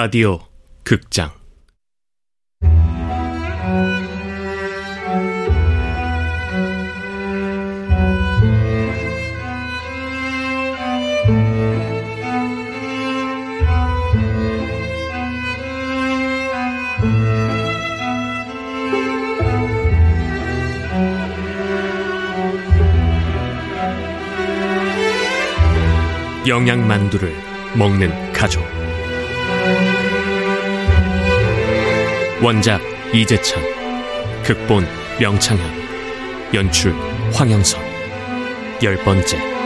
라디오 극장. 영양만두를 먹는 가족 원작 이재찬 극본 명창현 연출 황영선 열 번째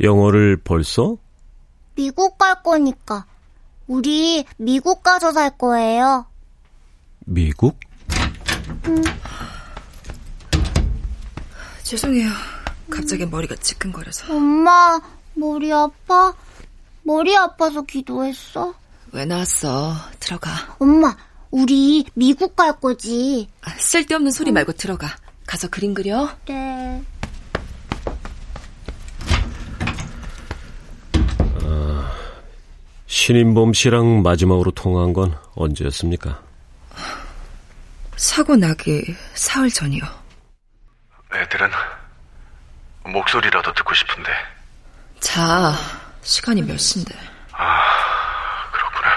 영어를 벌써? 미국 갈 거니까. 우리 미국 가서 살 거예요. 미국? 음. 죄송해요. 갑자기 머리가 지끈거려서. 엄마, 머리 아파? 머리 아파서 기도했어? 왜 나왔어? 들어가. 엄마, 우리 미국 갈 거지. 아, 쓸데없는 소리 말고 들어가. 가서 그림 그려? 네. 신인범 씨랑 마지막으로 통화한 건 언제였습니까? 사고 나기 사흘 전이요. 애들은 목소리라도 듣고 싶은데. 자, 시간이 몇 시인데. 아, 그렇구나.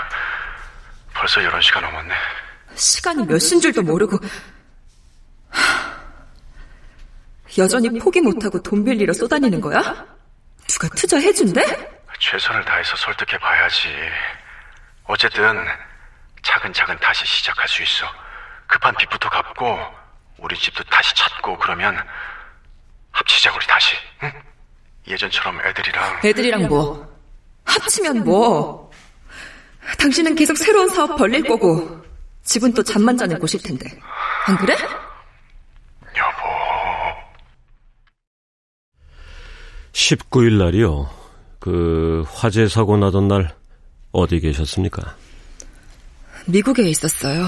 벌써 11시가 넘었네. 시간이 몇 시인 줄도 모르고. 여전히 포기 못하고 돈 빌리러 쏘다니는 거야? 누가 투자해준대? 최선을 다해서 설득해 봐야지. 어쨌든 차근차근 다시 시작할 수 있어. 급한 빚부터 갚고 우리 집도 다시 찾고 그러면 합치자 우리 다시. 응? 예전처럼 애들이랑 애들이랑 뭐? 합치면 뭐? 당신은 계속 새로운 사업 벌릴 거고 집은 또 잠만 자는 곳일 텐데. 안 그래? 여보. 19일 날이요. 그 화재 사고 나던 날 어디 계셨습니까? 미국에 있었어요.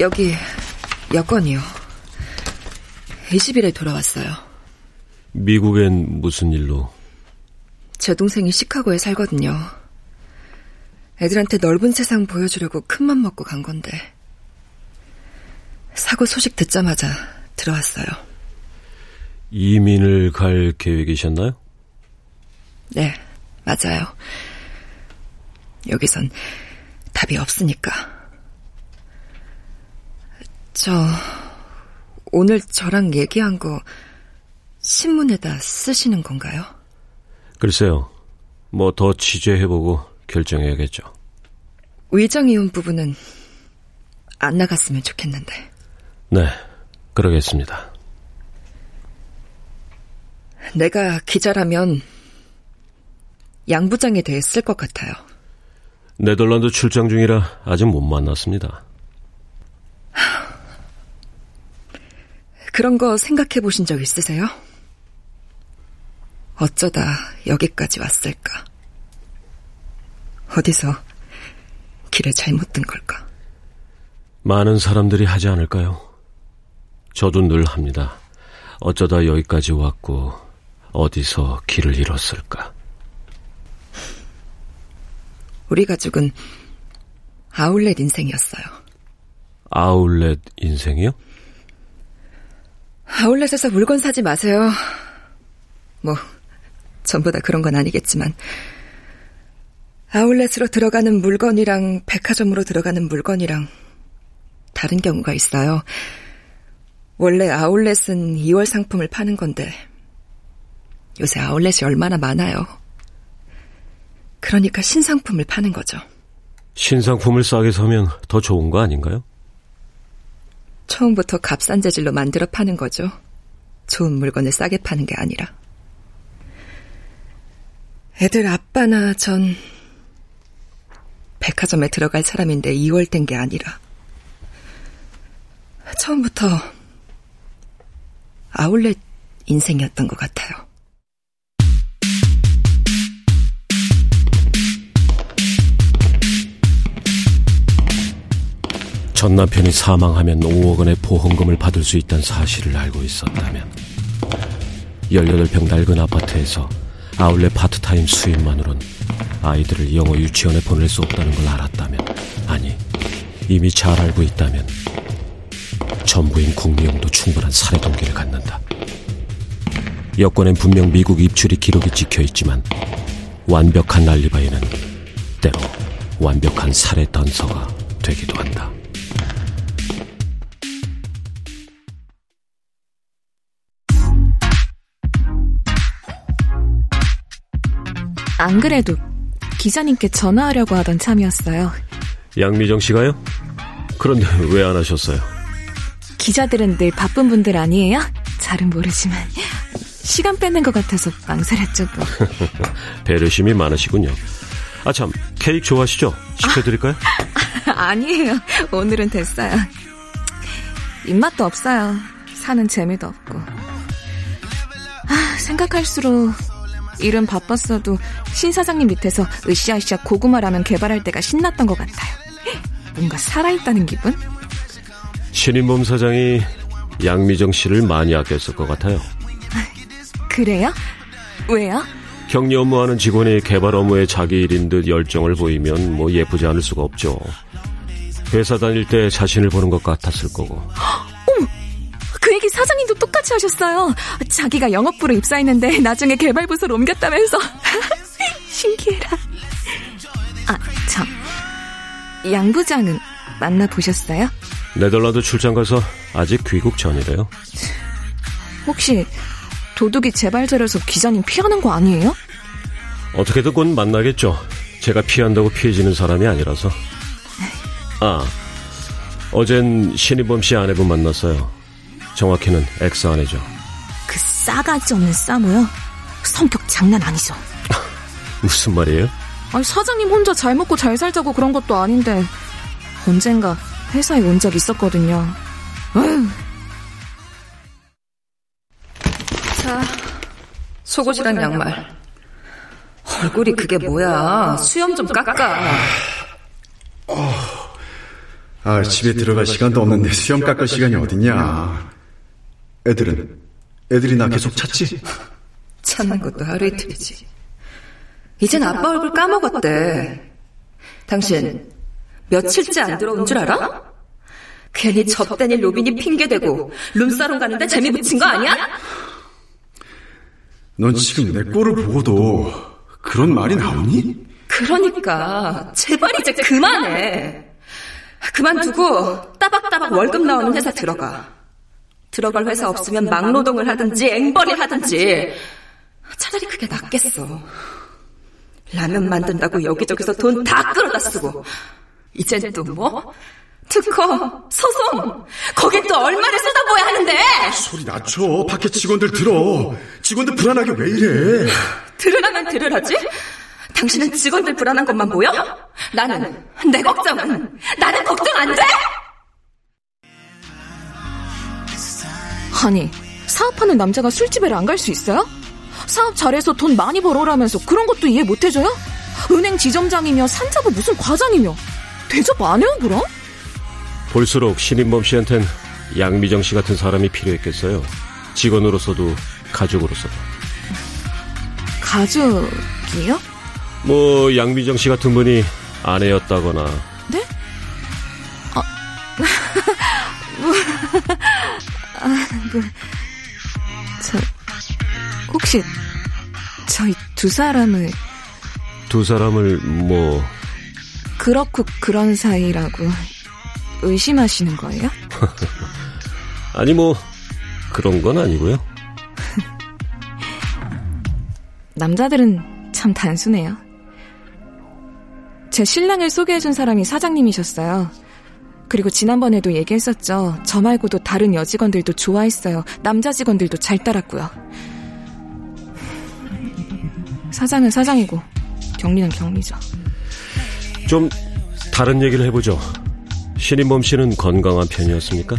여기 여권이요. 20일에 돌아왔어요. 미국엔 무슨 일로? 제 동생이 시카고에 살거든요. 애들한테 넓은 세상 보여주려고 큰맘 먹고 간 건데 사고 소식 듣자마자 들어왔어요. 이민을 갈 계획이셨나요? 네, 맞아요. 여기선 답이 없으니까. 저, 오늘 저랑 얘기한 거 신문에다 쓰시는 건가요? 글쎄요. 뭐 더 취재해보고 결정해야겠죠. 위장이온 부분은 안 나갔으면 좋겠는데. 네, 그러겠습니다. 내가 기자라면 양 부장에 대해 쓸 것 같아요. 네덜란드 출장 중이라 아직 못 만났습니다. 그런 거 생각해 보신 적 있으세요? 어쩌다 여기까지 왔을까? 어디서 길을 잘못 든 걸까? 많은 사람들이 하지 않을까요? 저도 늘 합니다. 어쩌다 여기까지 왔고 어디서 길을 잃었을까? 우리 가족은 아울렛 인생이었어요. 아울렛 인생이요? 아울렛에서 물건 사지 마세요. 뭐, 전부 다 그런 건 아니겠지만, 아울렛으로 들어가는 물건이랑 백화점으로 들어가는 물건이랑 다른 경우가 있어요. 원래 아울렛은 2월 상품을 파는 건데 요새 아울렛이 얼마나 많아요. 그러니까 신상품을 파는 거죠. 신상품을 싸게 사면 더 좋은 거 아닌가요? 처음부터 값싼 재질로 만들어 파는 거죠. 좋은 물건을 싸게 파는 게 아니라. 애들 아빠나 전 백화점에 들어갈 사람인데 2월 된 게 아니라 처음부터 아울렛 인생이었던 것 같아요. 전 남편이 사망하면 5억 원의 보험금을 받을 수 있다는 사실을 알고 있었다면 18평 낡은 아파트에서 아울렛 파트타임 수입만으론 아이들을 영어 유치원에 보낼 수 없다는 걸 알았다면 아니 이미 잘 알고 있다면 전부인 국미영도 충분한 살해 동기를 갖는다. 여권엔 분명 미국 입출이 기록이 찍혀 있지만 완벽한 알리바이는 때로 완벽한 살해 단서가 되기도 한다. 안 그래도 기자님께 전화하려고 하던 참이었어요. 양미정 씨가요? 그런데 왜 안 하셨어요? 기자들은 늘 바쁜 분들 아니에요? 잘은 모르지만 시간 뺏는 것 같아서 망설였죠 뭐. 배려심이 많으시군요. 아 참, 케이크 좋아하시죠? 시켜드릴까요? 아니에요. 오늘은 됐어요. 입맛도 없어요. 사는 재미도 없고. 아, 생각할수록 일은 바빴어도 신 사장님 밑에서 으쌰으쌰 고구마 라면 개발할 때가 신났던 것 같아요. 뭔가 살아있다는 기분? 신인범 사장이 양미정 씨를 많이 아꼈을 것 같아요. 그래요? 왜요? 격리 업무하는 직원이 개발 업무에 자기 일인 듯 열정을 보이면 뭐 예쁘지 않을 수가 없죠. 회사 다닐 때 자신을 보는 것 같았을 거고. 그 얘기 사장님도 똑같이 하셨어요. 자기가 영업부로 입사했는데 나중에 개발 부서로 옮겼다면서. 신기해라. 아, 참. 양 부장은 만나보셨어요? 네덜란드 출장 가서 아직 귀국 전이래요. 혹시 도둑이 재발절해서 기자님 피하는 거 아니에요? 어떻게든 곧 만나겠죠. 제가 피한다고 피해지는 사람이 아니라서. 아, 어젠 신희범 씨 아내분 만났어요. 정확히는 ex 아내죠. 그 싸가지 없는 싸모요? 성격 장난 아니죠? 무슨 말이에요? 아니, 사장님 혼자 잘 먹고 잘 살자고 그런 것도 아닌데 언젠가 회사에 온 적 있었거든요. 어휴. 자, 속옷이랑 양말. 얼굴이 그게 뭐야? 수염 좀 깎아. 아, 집에 들어갈 시간도 없는데 수염 깎을 시간이 어딨냐. 애들은? 애들이 나 계속 찾지? 찾는 것도 하루 이틀이지. 이젠 아빠 얼굴 까먹었대. 당신 며칠째 안 들어온 줄 알아? 괜히 접대니 로비니 핑계대고 룸사롱 가는데 재미 붙인 거 아니야? 넌 지금 내 꼴을 보고도 그런 말이 나오니? 그러니까 제발 이제 그만해. 그만두고 따박따박 월급 나오는 회사 들어가. 들어갈 회사 없으면 막노동을 하든지 앵벌이를 하든지 차라리 그게 낫겠어. 라면 만든다고 여기저기서 돈 다 끌어다 쓰고 이젠 또 뭐? 특허, 소송, 거긴 또 얼마를 쏟아부어야 하는데! 소리 낮춰. 밖에 직원들 들어. 직원들 불안하게 왜 이래? 들으라면 들으라지? 당신은 직원들 불안한 것만 보여? 나는, 내 걱정은, 나는 걱정 안 돼! 아니, 사업하는 남자가 술집에를 안 갈 수 있어요? 사업 잘해서 돈 많이 벌어라면서 그런 것도 이해 못 해줘요? 은행 지점장이며 산자부 무슨 과장이며 대접 안 해요 그럼? 볼수록 신인범 씨한텐 양미정 씨 같은 사람이 필요했겠어요. 직원으로서도 가족으로서도. 가족이요? 뭐 양미정 씨 같은 분이 아내였다거나 네? 아, 뭐, 아, 뭐, 저, 혹시 저희 두 사람을 두 사람을 뭐 그렇고 그런 사이라고 의심하시는 거예요? 아니 뭐 그런 건 아니고요. 남자들은 참 단순해요. 제 신랑을 소개해준 사람이 사장님이셨어요. 그리고 지난번에도 얘기했었죠. 저 말고도 다른 여직원들도 좋아했어요. 남자 직원들도 잘 따랐고요. 사장은 사장이고 격리는 격리죠. 좀 다른 얘기를 해보죠. 신인범 씨는 건강한 편이었습니까?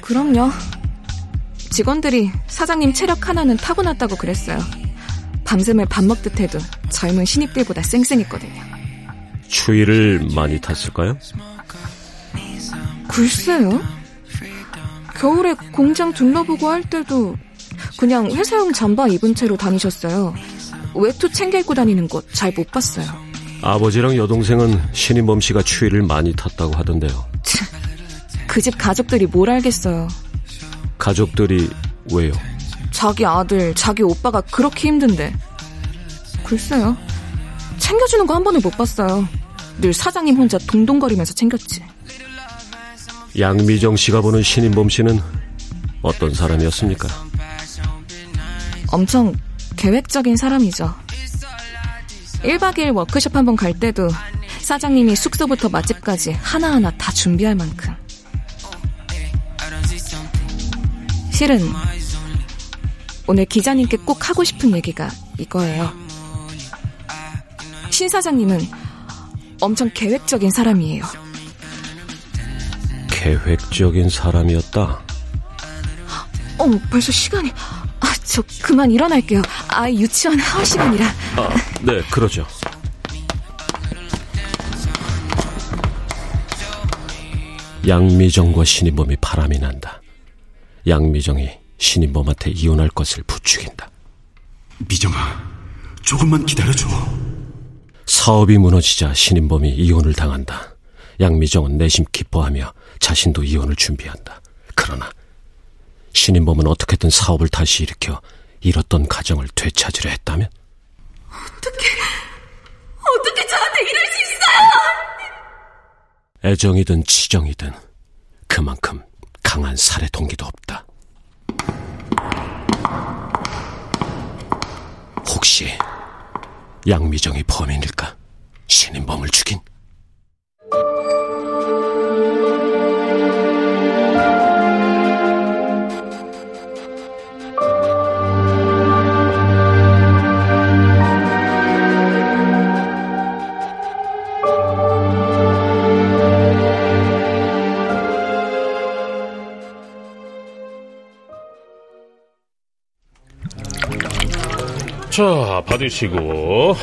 그럼요. 직원들이 사장님 체력 하나는 타고났다고 그랬어요. 밤샘을 밥 먹듯 해도 젊은 신입들보다 쌩쌩했거든요. 추위를 많이 탔을까요? 글쎄요. 겨울에 공장 둘러보고 할 때도 그냥 회사용 잠바 입은 채로 다니셨어요. 외투 챙겨 입고 다니는 것 잘 못 봤어요. 아버지랑 여동생은 신인범 씨가 추위를 많이 탔다고 하던데요. 그 집 가족들이 뭘 알겠어요. 가족들이 왜요? 자기 아들, 자기 오빠가 그렇게 힘든데. 글쎄요. 챙겨주는 거 한 번을 못 봤어요. 늘 사장님 혼자 동동거리면서 챙겼지. 양미정 씨가 보는 신인범 씨는 어떤 사람이었습니까? 엄청 계획적인 사람이죠. 1박 2일 워크숍 한번 갈 때도 사장님이 숙소부터 맛집까지 하나하나 다 준비할 만큼. 실은 오늘 기자님께 꼭 하고 싶은 얘기가 이거예요. 신 사장님은 엄청 계획적인 사람이에요. 계획적인 사람이었다. 어머, 벌써 시간이. 아, 저 그만 일어날게요. 아, 유치원 하원 시간이라. 아, 네, 그러죠. 양미정과 신인범이 바람이 난다. 양미정이 신인범한테 이혼할 것을 부추긴다. 미정아, 조금만 기다려줘. 사업이 무너지자 신인범이 이혼을 당한다. 양미정은 내심 기뻐하며 자신도 이혼을 준비한다. 그러나 신인범은 어떻게든 사업을 다시 일으켜 잃었던 가정을 되찾으려 했다면? 어떻게, 어떻게 저한테 이럴 수 있어요? 애정이든 지정이든 그만큼 강한 살해 동기도 없다. 혹시 양미정이 범인일까? 신인범을 죽인? 자, 받으시고.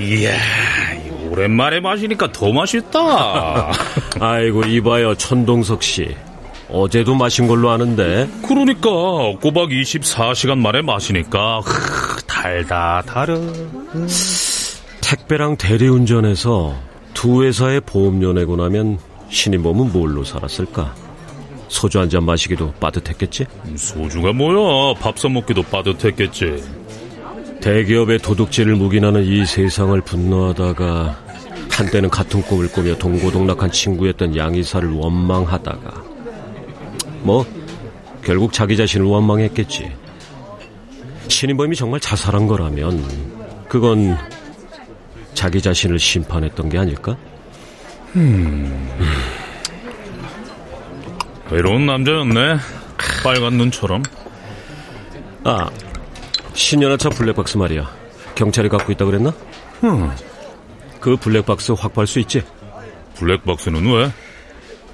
이야, 오랜만에 마시니까 더 맛있다. 아이고 이봐요 천동석 씨 어제도 마신 걸로 아는데 그러니까 꼬박 24시간 만에 마시니까 달다 달아. 택배랑 대리운전해서 두 회사의 보험료 내고 나면 신인범은 뭘로 살았을까? 소주 한 잔 마시기도 빠듯했겠지? 소주가 뭐야? 밥 사 먹기도 빠듯했겠지. 대기업의 도둑질을 묵인하는 이 세상을 분노하다가 한때는 같은 꿈을 꾸며 동고동락한 친구였던 양이사를 원망하다가 뭐 결국 자기 자신을 원망했겠지. 신인범이 정말 자살한 거라면 그건 자기 자신을 심판했던 게 아닐까? 외로운 남자였네. 빨간 눈처럼. 아, 신년아차 블랙박스 말이야. 경찰이 갖고 있다 그랬나? 그 블랙박스 확보할 수 있지? 블랙박스는 왜?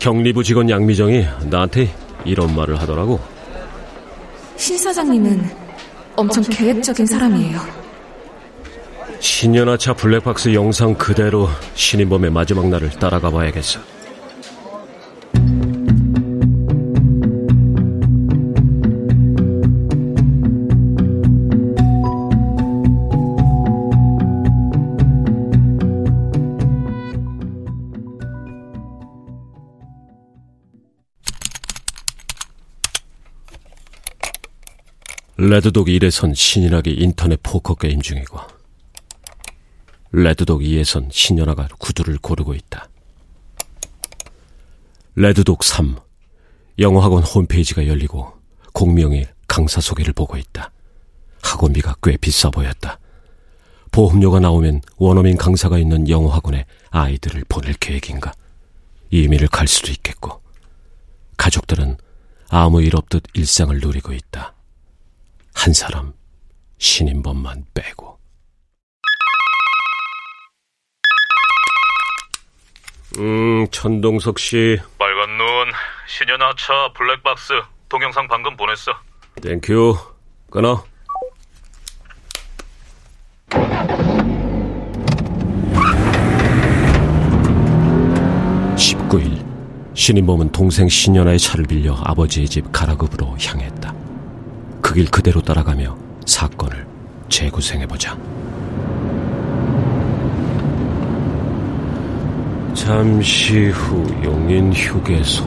경리부 직원 양미정이 나한테 이런 말을 하더라고. 신 사장님은 엄청 계획적인 사람이에요. 신년아차 블랙박스 영상 그대로 신인범의 마지막 날을 따라가 봐야겠어. 레드독 1에선 신인학이 인터넷 포커 게임 중이고 레드독 2에선 신연아가 구두를 고르고 있다. 레드독 3 영어학원 홈페이지가 열리고 공명이 강사 소개를 보고 있다. 학원비가 꽤 비싸 보였다. 보험료가 나오면 원어민 강사가 있는 영어학원에 아이들을 보낼 계획인가? 이민을 갈 수도 있겠고 가족들은 아무 일 없듯 일상을 누리고 있다. 한 사람 신인범만 빼고 음, 천동석 씨. 빨간 눈, 신현아차, 블랙박스, 동영상 방금 보냈어. Thank you. 끊어. (19일) 신인범은 동생 신현아의 차를 빌려 아버지의 집 가락읍으로 향했다 그 길 그대로 따라가며 사건을 재구생해보자 잠시 후 용인 휴게소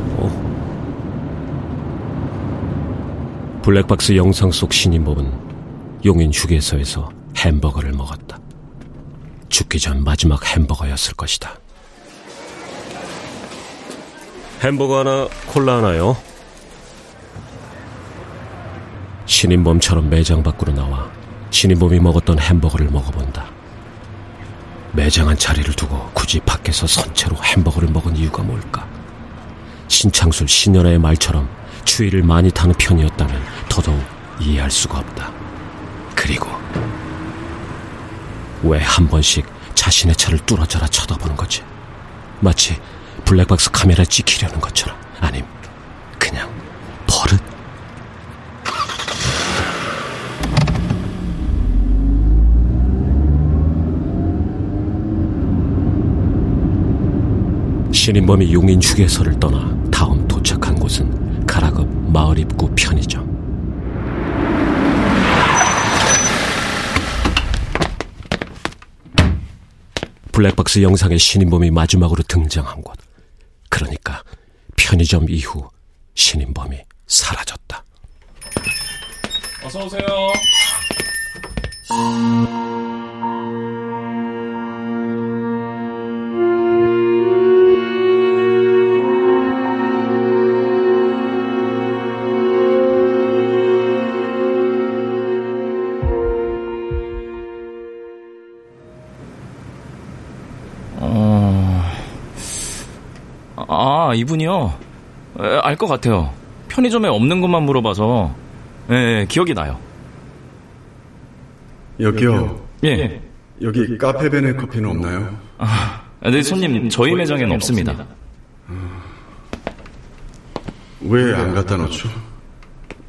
블랙박스 영상 속 신인법은 용인 휴게소에서 햄버거를 먹었다. 죽기 전 마지막 햄버거였을 것이다. 햄버거 하나, 콜라 하나요? 신인범처럼 매장 밖으로 나와 신인범이 먹었던 햄버거를 먹어본다. 매장 한 자리를 두고 굳이 밖에서 선체로 햄버거를 먹은 이유가 뭘까? 신창술 신연아의 말처럼 추위를 많이 타는 편이었다면 더더욱 이해할 수가 없다. 그리고 왜 한 번씩 자신의 차를 뚫어져라 쳐다보는 거지? 마치 블랙박스 카메라에 찍히려는 것처럼 아님 그냥 버릇? 신인 범이 용인 휴게소를 떠나 다음 도착한 곳은 가락읍 마을 입구 편의점. 블랙박스 영상에 신인범이 마지막으로 등장한 곳. 그러니까 편의점 이후 신인범이 사라졌다. 어서 오세요. 아, 이분이요? 알 것 같아요. 편의점에 없는 것만 물어봐서. 예, 예, 기억이 나요. 여기요. 예. 여기 카페베네 커피는 없나요? 아, 네, 손님, 저희 매장에는 없습니다. 왜 안 갖다 놓죠?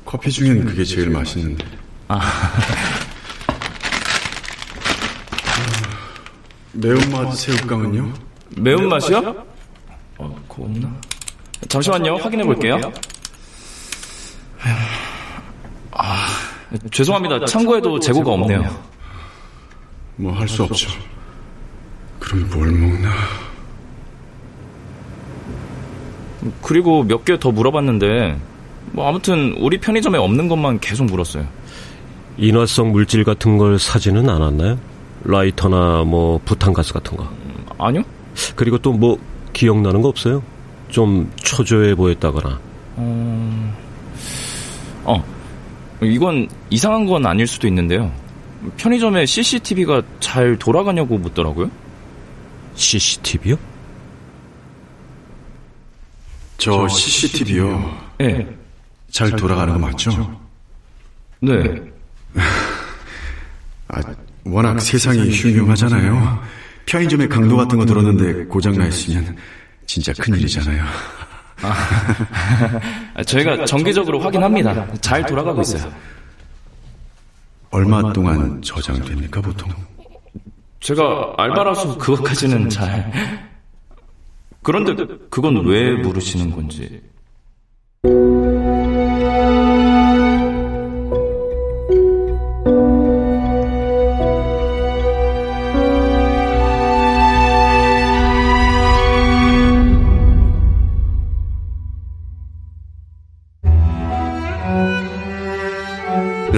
커피 중엔 그게 제일 맛있는데. 아, 매운맛 새우깡은요? 매운맛이요? 어, 그거 없나? 잠시만요, 확인해 볼게요. 아, 죄송합니다. 참고해도 재고가 없네요. 뭐 할 수 없죠. 그럼 뭘 먹나? 그리고 몇 개 더 물어봤는데, 뭐 아무튼 우리 편의점에 없는 것만 계속 물었어요. 인화성 물질 같은 걸 사지는 않았나요? 라이터나 뭐 부탄가스 같은 거. 아니요? 그리고 또 뭐 기억나는 거 없어요? 좀 초조해 보였다거나. 어, 어, 이건 이상한 건 아닐 수도 있는데요. 편의점에 CCTV가 잘 돌아가냐고 묻더라고요. CCTV요? 저 CCTV요. 네. 잘 돌아가는 거 맞죠? 네. 아, 워낙 세상이 흉흉하잖아요. 편의점에 강도 같은 거 들었는데 고장나 있으면 진짜 큰일이잖아요. 아, 저희가 정기적으로 확인합니다. 잘 돌아가고 있어요. 얼마 동안 저장됩니까, 보통? 제가 알바라서 그것까지는 잘. 그런데 그건 왜 물으시는 건지.